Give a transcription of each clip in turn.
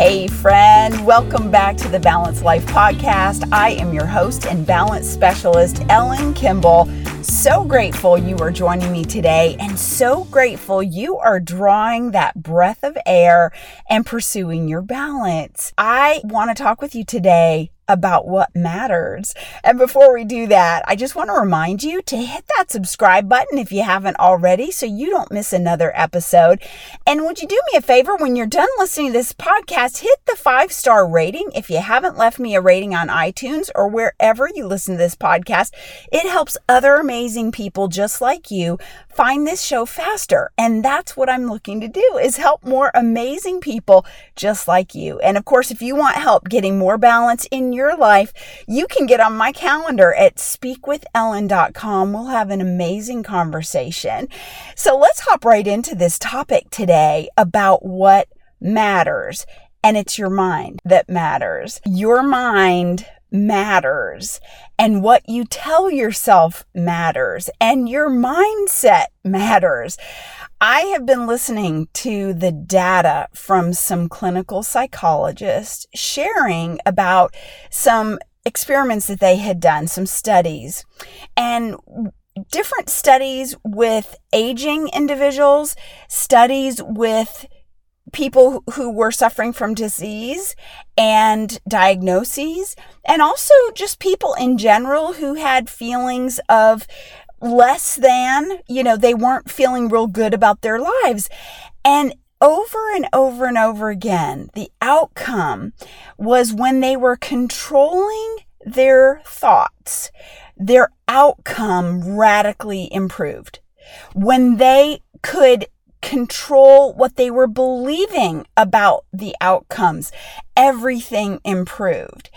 Hey, friend, welcome back to the Balanced Life Podcast. I am your host and balance specialist, Ellen Kimball. So grateful you are joining me today, and so grateful you are drawing that breath of air and pursuing your balance. I want to talk with you today about what matters. And before we do that, I just want to remind you to hit that subscribe button if you haven't already so you don't miss another episode. And would you do me a favor when you're done listening to this podcast, hit the five star rating if you haven't left me a rating on iTunes or wherever you listen to this podcast. It helps other amazing people just like you find this show faster. And that's what I'm looking to do is help more amazing people just like you. And of course, if you want help getting more balance in your life, you can get on my calendar at speakwithellen.com. We'll have an amazing conversation. So let's hop right into this topic today about what matters. And it's your mind that matters. Your mind matters and what you tell yourself matters and your mindset matters. I have been listening to the data from some clinical psychologists sharing about some experiments that they had done, some studies, and different studies with aging individuals, studies with people who were suffering from disease and diagnoses, and also just people in general who had feelings of less than, you know, they weren't feeling real good about their lives. And over and over and over again, the outcome was when they were controlling their thoughts, their outcome radically improved. When they could control what they were believing about the outcomes. Everything improved.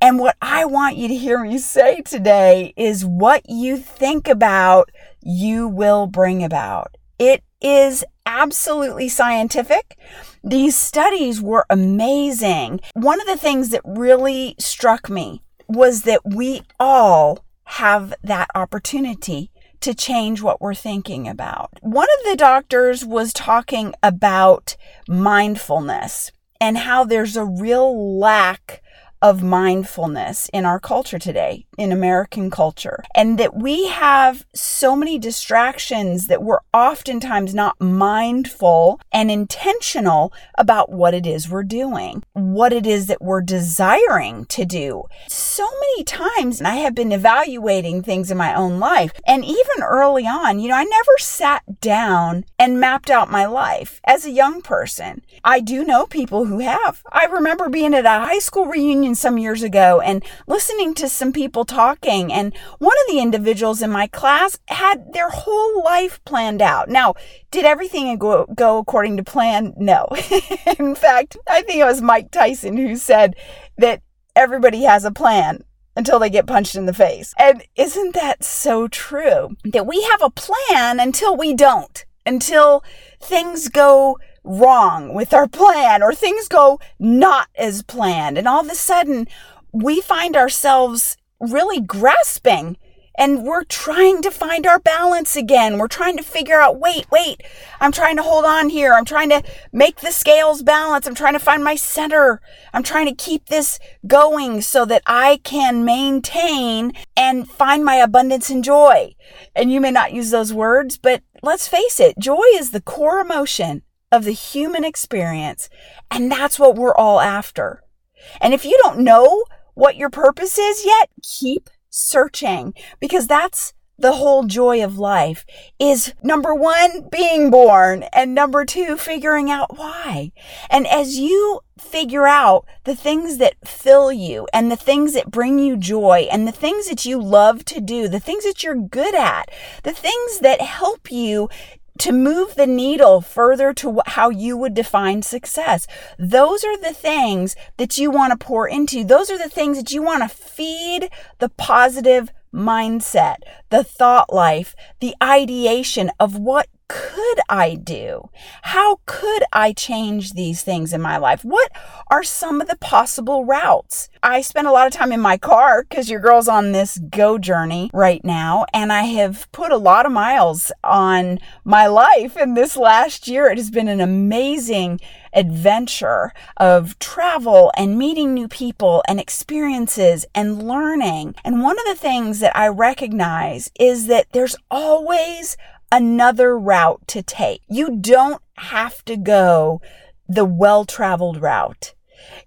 And what I want you to hear me say today is what you think about, you will bring about. It is absolutely scientific. These studies were amazing. One of the things that really struck me was that we all have that opportunity to change what we're thinking about. One of the doctors was talking about mindfulness and how there's a real lack of mindfulness in our culture today, in American culture, and that we have so many distractions that we're oftentimes not mindful and intentional about what it is we're doing, what it is that we're desiring to do. So many times, and I have been evaluating things in my own life, and even early on, you know, I never sat down and mapped out my life as a young person. I do know people who have. I remember being at a high school reunion some years ago and listening to some people talking. And one of the individuals in my class had their whole life planned out. Now, did everything go, go according to plan? No. in fact, I think it was Mike Tyson who said that everybody has a plan until they get punched in the face. And isn't that so true? That we have a plan until we don't, until things go wrong with our plan or things go not as planned. And all of a sudden, we find ourselves really grasping and we're trying to find our balance again. We're trying to figure out, wait, wait, I'm trying to hold on here. I'm trying to make the scales balance. I'm trying to find my center. I'm trying to keep this going so that I can maintain and find my abundance and joy. And you may not use those words, but let's face it, joy is the core emotion of the human experience. And that's what we're all after. And if you don't know what your purpose is yet, keep searching because that's the whole joy of life is number one, being born, and number two, figuring out why. And as you figure out the things that fill you and the things that bring you joy and the things that you love to do, the things that you're good at, the things that help you to move the needle further to how you would define success. Those are the things that you want to pour into. Those are the things that you want to feed the positive mindset, the thought life, the ideation of what could I do? How could I change these things in my life? What are some of the possible routes? I spend a lot of time in my car because your girl's on this go journey right now, and I have put a lot of miles on my life in this last year. It has been an amazing adventure of travel and meeting new people and experiences and learning. And one of the things that I recognize is that there's always another route to take. You don't have to go the well traveled route.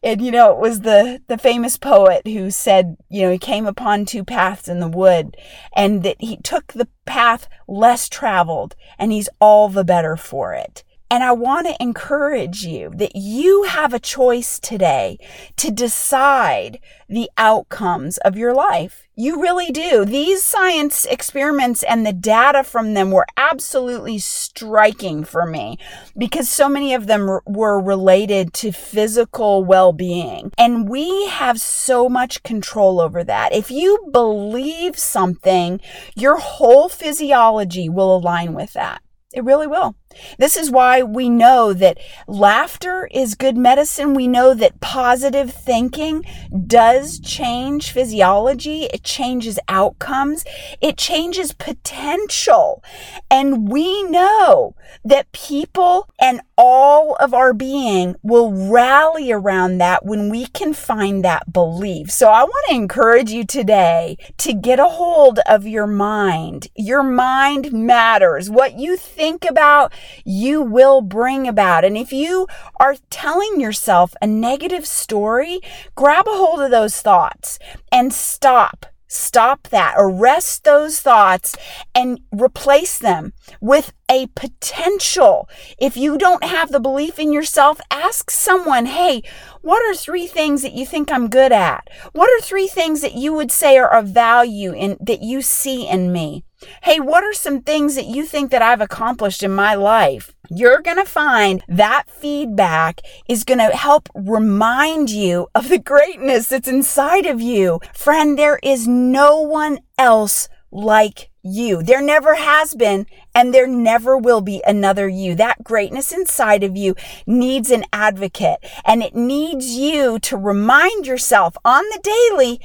And you know, it was the the famous poet who said, you know, he came upon two paths in the wood and that he took the path less traveled and he's all the better for it. And I want to encourage you that you have a choice today to decide the outcomes of your life. You really do. These science experiments and the data from them were absolutely striking for me because so many of them were related to physical well being. And we have so much control over that. If you believe something, your whole physiology will align with that. It really will. This is why we know that laughter is good medicine. We know that positive thinking does change physiology. It changes outcomes. It changes potential. And we know that people and all of our being will rally around that when we can find that belief. So I want to encourage you today to get a hold of your mind. Your mind matters. What you think about, you will bring about. And if you are telling yourself a negative story, grab a hold of those thoughts and stop Stop that. Arrest those thoughts and replace them with a potential. If you don't have the belief in yourself, ask someone, hey, what are three things that you think I'm good at? What are three things that you would say are of value in that you see in me? Hey, what are some things that you think that I've accomplished in my life? You're going to find that feedback is going to help remind you of the greatness that's inside of you. Friend, there is no one else like you. There never has been and there never will be another you. That greatness inside of you needs an advocate and it needs you to remind yourself on the daily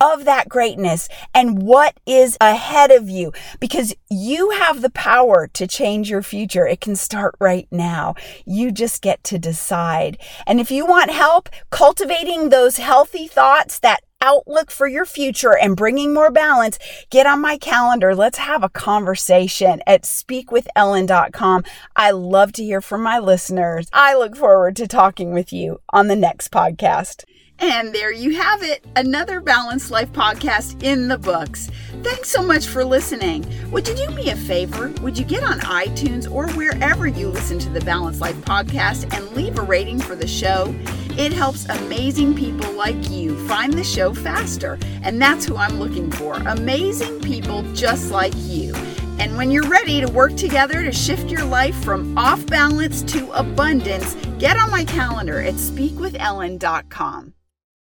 of that greatness and what is ahead of you because you have the power to change your future. It can start right now. You just get to decide. And if you want help cultivating those healthy thoughts, that outlook for your future and bringing more balance, get on my calendar. Let's have a conversation at speakwithellen.com. I love to hear from my listeners. I look forward to talking with you on the next podcast. And there you have it, another Balanced Life podcast in the books. Thanks so much for listening. Would you do me a favor? Would you get on iTunes or wherever you listen to the Balanced Life podcast and leave a rating for the show? It helps amazing people like you find the show faster. And that's who I'm looking for amazing people just like you. And when you're ready to work together to shift your life from off balance to abundance, get on my calendar at speakwithellen.com.